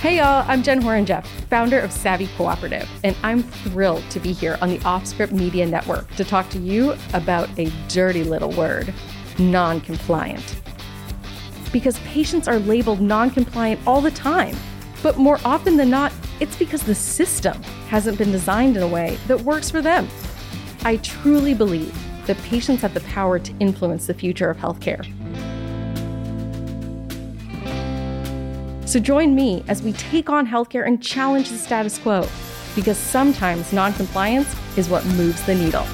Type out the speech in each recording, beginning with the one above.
Hey y'all, I'm Jen Horonjeff, founder of Savvy Cooperative, and I'm thrilled to be here on the Offscript Media Network to talk to you about a dirty little word, non-compliant. Because patients are labeled non-compliant all the time, but more often than not, it's because the system hasn't been designed in a way that works for them. I truly believe that patients have the power to influence the future of healthcare. So join me as we take on healthcare and challenge the status quo, because sometimes noncompliance is what moves the needle.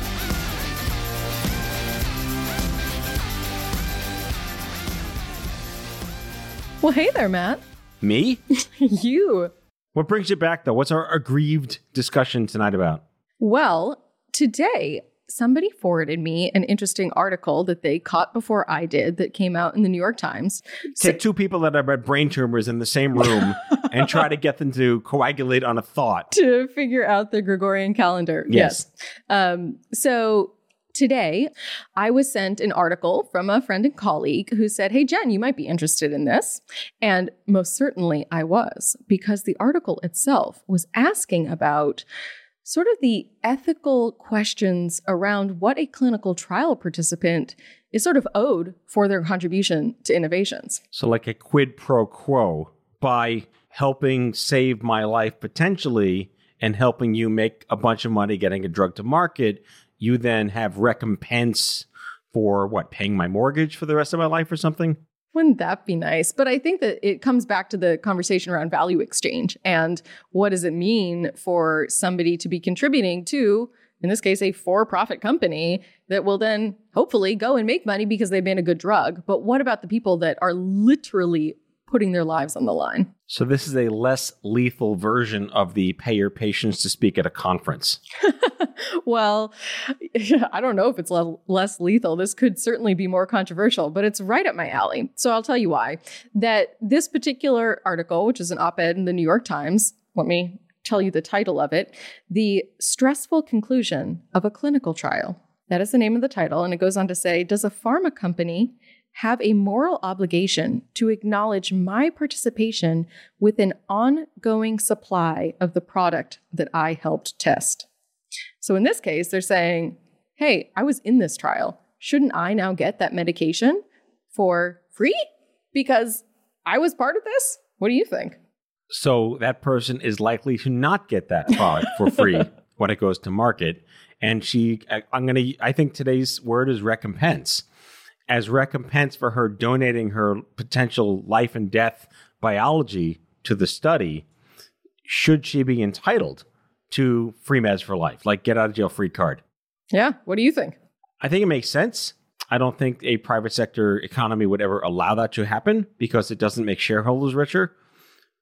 Well, hey there, Matt. Me? you. What brings you back, though? What's our aggrieved discussion tonight about? Well, today somebody forwarded me an interesting article that they caught before I did that came out in the New York Times. Take two people that have had brain tumors in the same room and try to get them to coagulate on a thought. To figure out the Gregorian calendar. Yes. yes. Um, so today I was sent an article from a friend and colleague who said, Hey, Jen, you might be interested in this. And most certainly I was, because the article itself was asking about sort of the ethical questions around what a clinical trial participant is sort of owed for their contribution to innovations. So, like a quid pro quo by helping save my life potentially and helping you make a bunch of money getting a drug to market, you then have recompense for what, paying my mortgage for the rest of my life or something? Wouldn't that be nice? But I think that it comes back to the conversation around value exchange and what does it mean for somebody to be contributing to, in this case, a for profit company that will then hopefully go and make money because they've made a good drug. But what about the people that are literally putting their lives on the line? So, this is a less lethal version of the pay your patients to speak at a conference. well, I don't know if it's le- less lethal. This could certainly be more controversial, but it's right up my alley. So I'll tell you why. That this particular article, which is an op ed in the New York Times, let me tell you the title of it The Stressful Conclusion of a Clinical Trial. That is the name of the title. And it goes on to say Does a pharma company have a moral obligation to acknowledge my participation with an ongoing supply of the product that I helped test? So in this case, they're saying, hey, I was in this trial. Shouldn't I now get that medication for free? Because I was part of this? What do you think? So that person is likely to not get that product for free when it goes to market. And she, I'm going to, I think today's word is recompense. As recompense for her donating her potential life and death biology to the study, should she be entitled to free meds for life, like get out of jail free card. Yeah. What do you think? I think it makes sense. I don't think a private sector economy would ever allow that to happen because it doesn't make shareholders richer.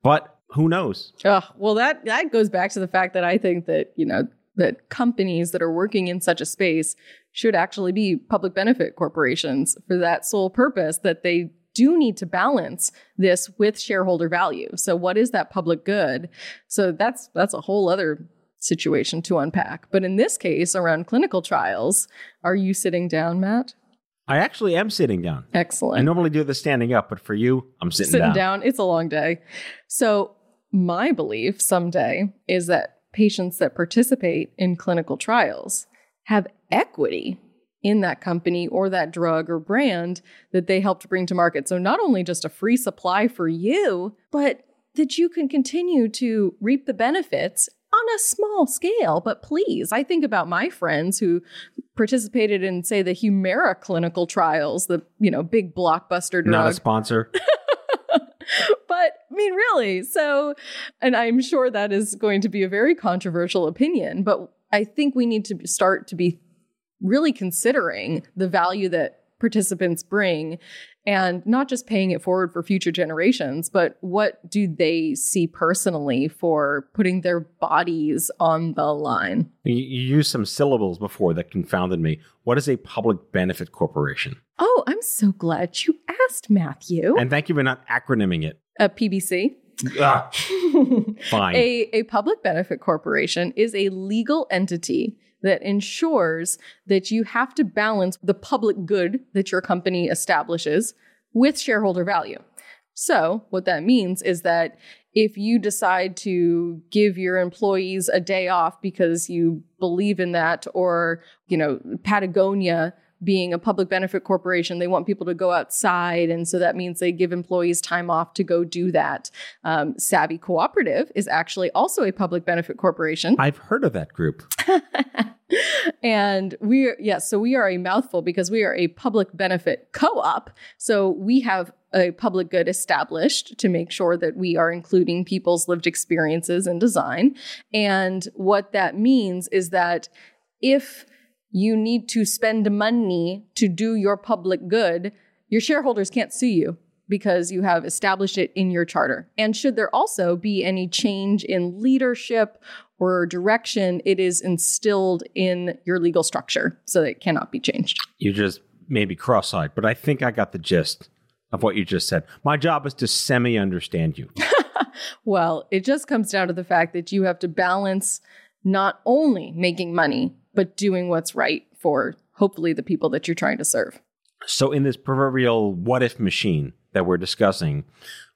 But who knows? Oh, well, that that goes back to the fact that I think that you know that companies that are working in such a space should actually be public benefit corporations for that sole purpose that they do need to balance this with shareholder value. So what is that public good? So that's that's a whole other situation to unpack. But in this case, around clinical trials, are you sitting down, Matt? I actually am sitting down. Excellent. I normally do the standing up, but for you, I'm sitting, down. sitting down. down. It's a long day. So, my belief someday is that patients that participate in clinical trials have equity in that company or that drug or brand that they helped bring to market. So, not only just a free supply for you, but that you can continue to reap the benefits on a small scale, but please, I think about my friends who participated in, say, the Humira clinical trials, the you know big blockbuster drug. Not a sponsor. but I mean, really. So, and I'm sure that is going to be a very controversial opinion, but I think we need to start to be really considering the value that participants bring and not just paying it forward for future generations, but what do they see personally for putting their bodies on the line? You, you used some syllables before that confounded me. What is a public benefit corporation? Oh, I'm so glad you asked, Matthew. And thank you for not acronyming it. A PBC. Ah, fine. A, a public benefit corporation is a legal entity that ensures that you have to balance the public good that your company establishes with shareholder value. So, what that means is that if you decide to give your employees a day off because you believe in that, or, you know, Patagonia being a public benefit corporation, they want people to go outside. And so that means they give employees time off to go do that. Um, Savvy Cooperative is actually also a public benefit corporation. I've heard of that group. and we are, yes, so we are a mouthful because we are a public benefit co op. So we have a public good established to make sure that we are including people's lived experiences in design. And what that means is that if you need to spend money to do your public good, your shareholders can't sue you because you have established it in your charter. And should there also be any change in leadership or direction, it is instilled in your legal structure so that it cannot be changed. You just maybe cross eyed, but I think I got the gist of what you just said. My job is to semi understand you. well, it just comes down to the fact that you have to balance not only making money, but doing what's right for hopefully the people that you're trying to serve. So, in this proverbial what if machine that we're discussing,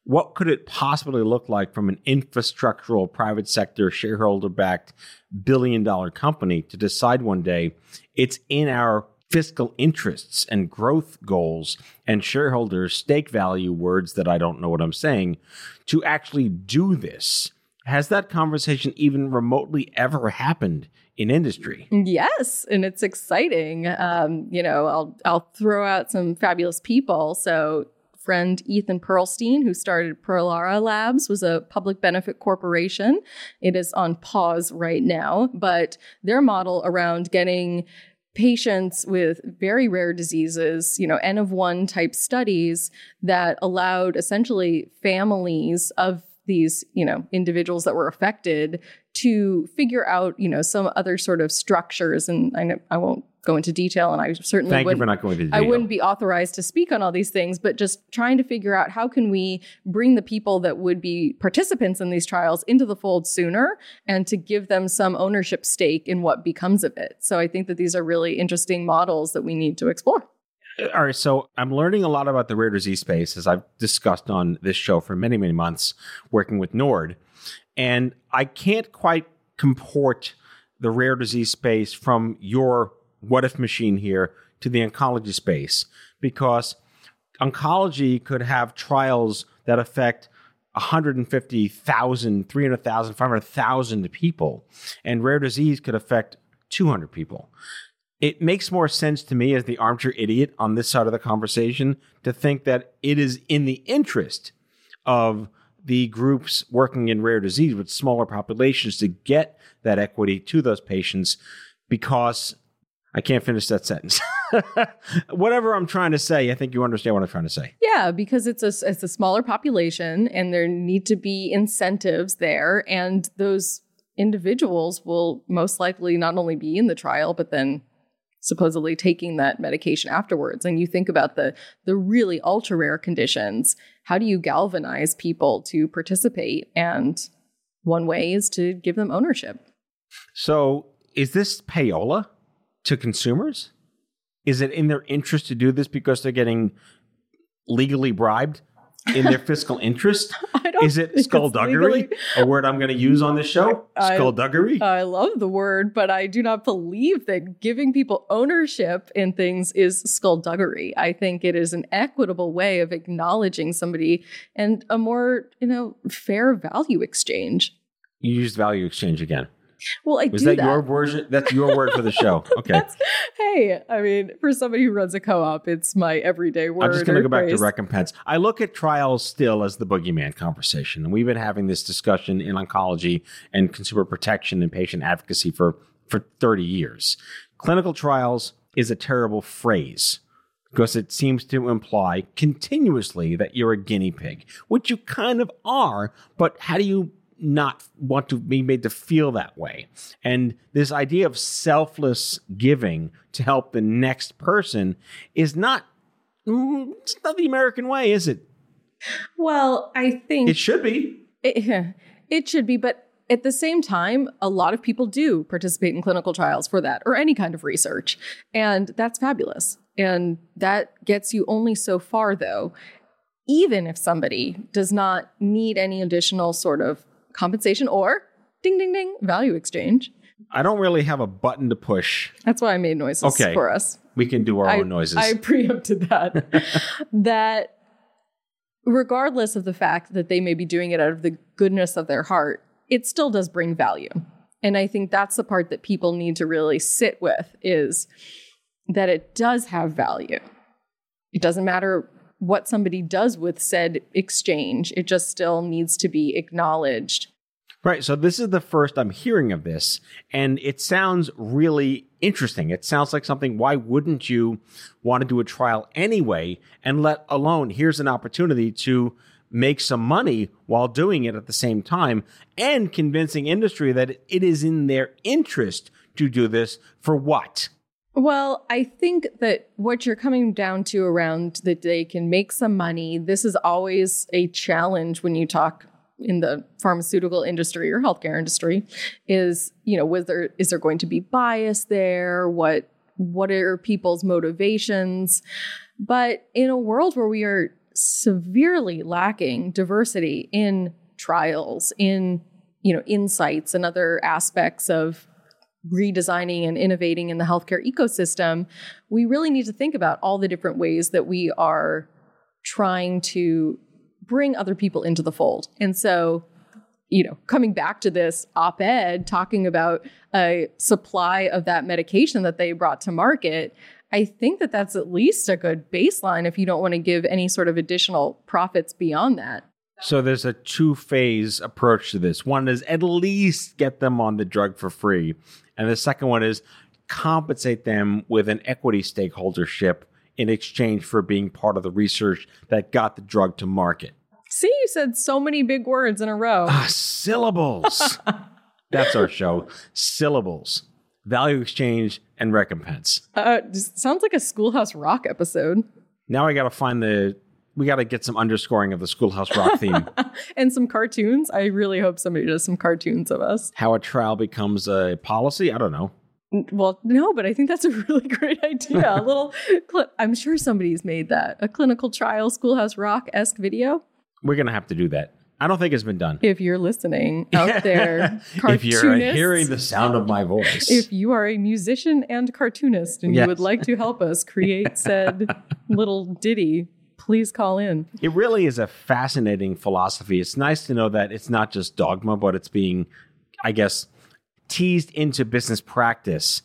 what could it possibly look like from an infrastructural private sector shareholder backed billion dollar company to decide one day it's in our fiscal interests and growth goals and shareholders stake value words that I don't know what I'm saying to actually do this? Has that conversation even remotely ever happened in industry? Yes, and it's exciting. Um, you know, I'll I'll throw out some fabulous people. So friend Ethan Perlstein, who started Perlara Labs, was a public benefit corporation. It is on pause right now, but their model around getting patients with very rare diseases, you know, N of one type studies that allowed essentially families of these, you know, individuals that were affected to figure out, you know, some other sort of structures. And I, know, I won't go into detail, and I certainly Thank you wouldn't, for not going into detail. I wouldn't be authorized to speak on all these things, but just trying to figure out how can we bring the people that would be participants in these trials into the fold sooner and to give them some ownership stake in what becomes of it. So I think that these are really interesting models that we need to explore. All right, so I'm learning a lot about the rare disease space as I've discussed on this show for many, many months working with Nord. And I can't quite comport the rare disease space from your what if machine here to the oncology space because oncology could have trials that affect 150,000, 300,000, 500,000 people, and rare disease could affect 200 people. It makes more sense to me as the armchair idiot on this side of the conversation to think that it is in the interest of the groups working in rare disease with smaller populations to get that equity to those patients because I can't finish that sentence. Whatever I'm trying to say, I think you understand what I'm trying to say. Yeah, because it's a it's a smaller population and there need to be incentives there and those individuals will most likely not only be in the trial but then supposedly taking that medication afterwards. And you think about the the really ultra rare conditions how do you galvanize people to participate? And one way is to give them ownership. So, is this payola to consumers? Is it in their interest to do this because they're getting legally bribed in their fiscal interest? I don't Is it skullduggery? legally- A word I'm going to use on this show? I- Skullduggery? I love the word, but I do not believe that giving people ownership in things is skullduggery. I think it is an equitable way of acknowledging somebody and a more, you know, fair value exchange. you used value exchange again. Well, I Was do that, your version? That's your word for the show. Okay. Hey, I mean, for somebody who runs a co-op, it's my everyday word. I'm just going to go back to phrase. recompense. I look at trials still as the boogeyman conversation. And we've been having this discussion in oncology and consumer protection and patient advocacy for, for 30 years. Clinical trials is a terrible phrase because it seems to imply continuously that you're a guinea pig, which you kind of are, but how do you not want to be made to feel that way? And this idea of selfless giving to help the next person is not mm, it's not the American way, is it? Well, I think It should be. It, it should be, but at the same time, a lot of people do participate in clinical trials for that or any kind of research. And that's fabulous. And that gets you only so far, though, even if somebody does not need any additional sort of compensation or ding, ding, ding, value exchange. I don't really have a button to push. That's why I made noises Okay. for us. We can do our I, own noises. I preempted that. that regardless of the fact that they may be doing it out of the goodness of their heart, it still does bring value. And I think that's the part that people need to really sit with is that it does have value. It doesn't matter what somebody does with said exchange, it just still needs to be acknowledged. Right. So this is the first I'm hearing of this, and it sounds really interesting. It sounds like something. Why wouldn't you want to do a trial anyway? And let alone here's an opportunity to make some money while doing it at the same time, and convincing industry that it is in their interest to do this for what? Well, I think that what you're coming down to around that they can make some money, this is always a challenge when you talk in the pharmaceutical industry or healthcare industry is, you know, was there is there going to be bias there? What what are people's motivations? But in a world where we are severely lacking diversity in trials, in you know, insights and other aspects of redesigning and innovating in the healthcare ecosystem, we really need to think about all the different ways that we are trying to bring other people into the fold. And so, you know, coming back to this op ed talking about a supply of that medication that they brought to market. I think that that's at least a good baseline if you don't want to give any sort of additional profits beyond that. So there's a two phase approach to this. One is at least get them on the drug for free. And the second one is compensate them with an equity stakeholdership in exchange for being part of the research that got the drug to market. See, you said so many big words in a row. Ah, syllables. That's our show. Syllables. Value exchange and recompense. Uh, sounds like a Schoolhouse Rock episode. Now I got to find the. We got to get some underscoring of the Schoolhouse Rock theme. and some cartoons. I really hope somebody does some cartoons of us. How a trial becomes a policy. I don't know. Well, no, but I think that's a really great idea. A little clip. I'm sure somebody's made that a clinical trial Schoolhouse Rock esque video. We're gonna have to do that. I don't think it's been done. If you're listening out there, if you're hearing the sound of my voice, if you are a musician and cartoonist and Yes. you would like to help us create said little ditty, please call in. it really is a fascinating philosophy. It's nice to know that it's not just dogma, but it's being, I guess, teased into business practice.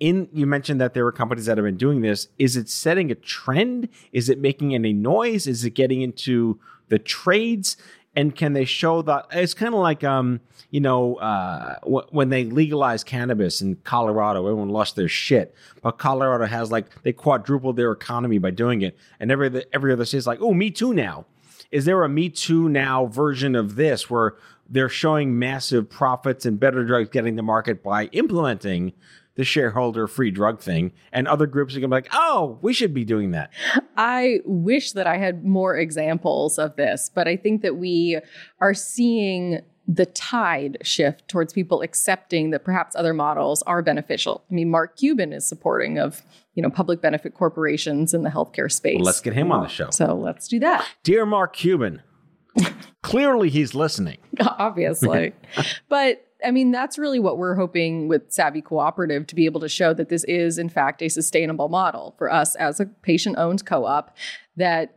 In you mentioned that there were companies that have been doing this. Is it setting a trend? Is it making any noise? Is it getting into the trades? And can they show that it's kind of like um you know uh, w- when they legalized cannabis in Colorado, everyone lost their shit. But Colorado has like they quadrupled their economy by doing it, and every other- every other state's like, oh, me too now. Is there a Me Too now version of this where they're showing massive profits and better drugs getting to market by implementing the shareholder free drug thing? And other groups are going to be like, oh, we should be doing that. I wish that I had more examples of this, but I think that we are seeing the tide shift towards people accepting that perhaps other models are beneficial. I mean, Mark Cuban is supporting of, you know, public benefit corporations in the healthcare space. Let's get him on the show. so let's do that. Dear Mark Cuban, clearly he's listening. obviously. but I mean, that's really what we're hoping with Savvy Cooperative to be able to show that this is, in fact, a sustainable model for us as a patient owned co op. That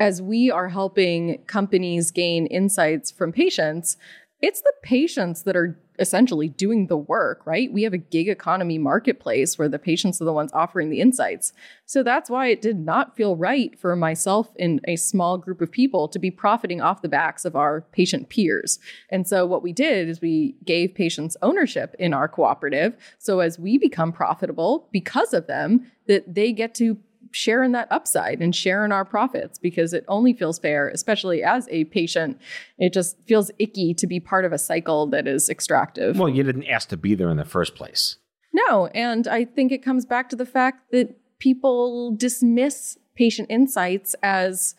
as we are helping companies gain insights from patients, it's the patients that are essentially doing the work, right? We have a gig economy marketplace where the patients are the ones offering the insights. So that's why it did not feel right for myself and a small group of people to be profiting off the backs of our patient peers. And so what we did is we gave patients ownership in our cooperative. So as we become profitable because of them, that they get to share in that upside and share in our profits because it only feels fair, especially as a patient. It just feels icky to be part of a cycle that is extractive. Well, you didn't ask to be there in the first place. No, and I think it comes back to the fact that people dismiss patient insights as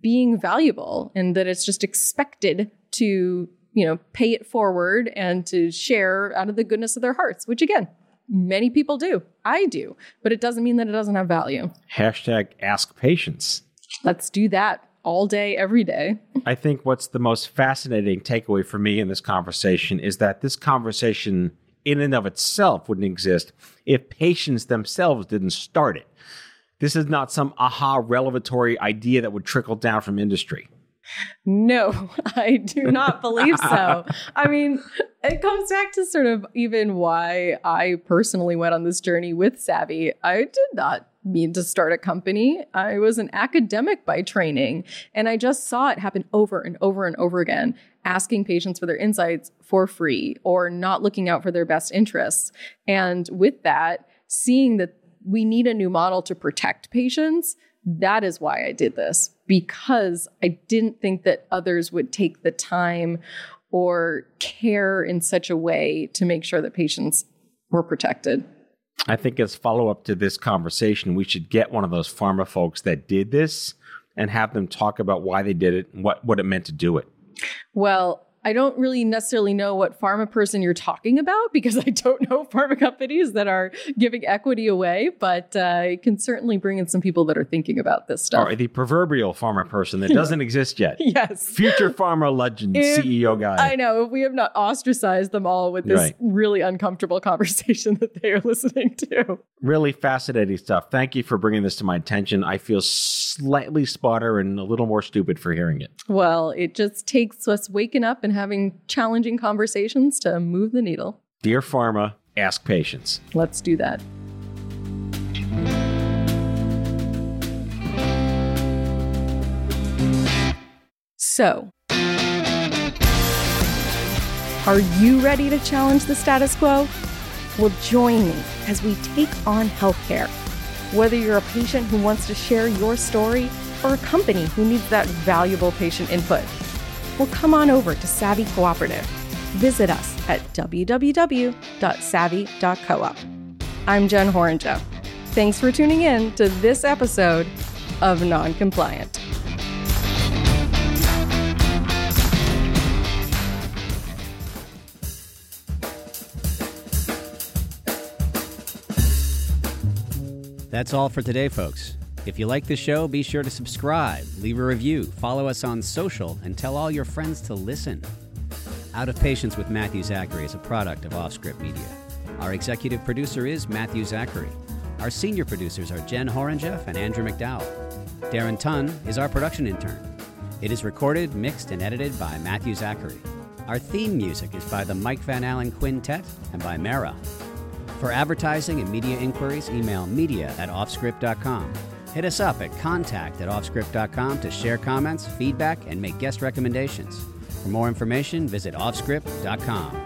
being valuable and that it's just expected to, you know, pay it forward and to share out of the goodness of their hearts, which again, many people do. I do, but it doesn't mean that it doesn't have value. Hashtag ask patients. Let's do that all day, every day. I think what's the most fascinating takeaway for me in this conversation is that this conversation, in and of itself, wouldn't exist if patients themselves didn't start it. This is not some aha revelatory idea that would trickle down from industry. No, I do not believe so. I mean, it comes back to sort of even why I personally went on this journey with Savvy. I did not mean to start a company. I was an academic by training, and I just saw it happen over and over and over again, asking patients for their insights for free or not looking out for their best interests. And with that, seeing that we need a new model to protect patients that is why I did this because I didn't think that others would take the time or care in such a way to make sure that patients were protected. I think as follow up to this conversation, we should get one of those pharma folks that did this and have them talk about why they did it and what, what it meant to do it. Well, I don't really necessarily know what pharma person you're talking about because I don't know pharma companies that are giving equity away, but uh, it can certainly bring in some people that are thinking about this stuff. Or the proverbial pharma person that doesn't exist yet. yes. Future pharma legend, If- CEO guy. I know. We have not ostracized them all with this Right. really uncomfortable conversation that they are listening to. Really fascinating stuff. Thank you for bringing this to my attention. I feel slightly spotter and a little more stupid for hearing it. Well, it just takes us waking up and having challenging conversations to move the needle. Dear Pharma, ask patients. Let's do that. So, are you ready to challenge the status quo? Well, join me as we take on healthcare. Whether you're a patient who wants to share your story or a company who needs that valuable patient input, well, come on over to Savvy Cooperative. Visit us at www.savvy.coop. I'm Jen Horonjeff. Thanks for tuning in to this episode of Noncompliant. That's all for today, folks. If you like the show, be sure to subscribe, leave a review, follow us on social, and tell all your friends to listen. Out of Patients with Matthew Zachary is a product of Offscript Media. Our executive producer is Matthew Zachary. Our senior producers are Jen Horonjeff and Andrew McDowell. Darren Tunn is our production intern. It is recorded, mixed, and edited by Matthew Zachary. Our theme music is by the Mike Van Allen Quintet and by Mara. For advertising and media inquiries, email media at offscript.com. Hit us up at contact at offscript.com to share comments, feedback, and make guest recommendations. For more information, visit offscript.com.